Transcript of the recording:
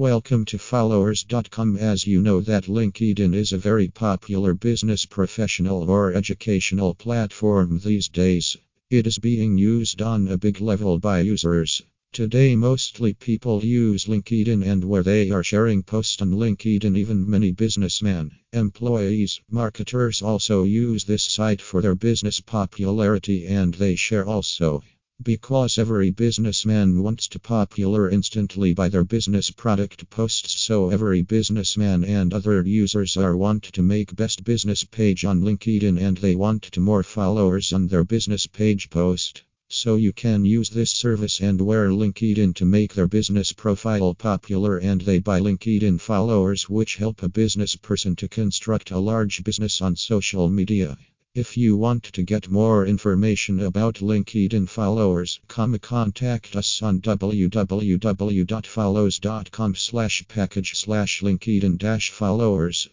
Welcome to followers.com. As you know that LinkedIn is a very popular business professional or educational platform these days. It is being used on a big level by users. Today mostly people use LinkedIn and where they are sharing posts on LinkedIn even many businessmen, employees, marketers also use this site for their business popularity and they share also. Because every businessman wants to popular instantly by their business product posts so every businessman and other users are want to make best business page on LinkedIn and they want to more followers on their business page post. So you can use this service and wear LinkedIn to make their business profile popular and they buy LinkedIn followers which help a business person to construct a large business on social media. If you want to get more information about LinkedIn followers, come contact us on www.follows.com slash package slash LinkedIn dash followers.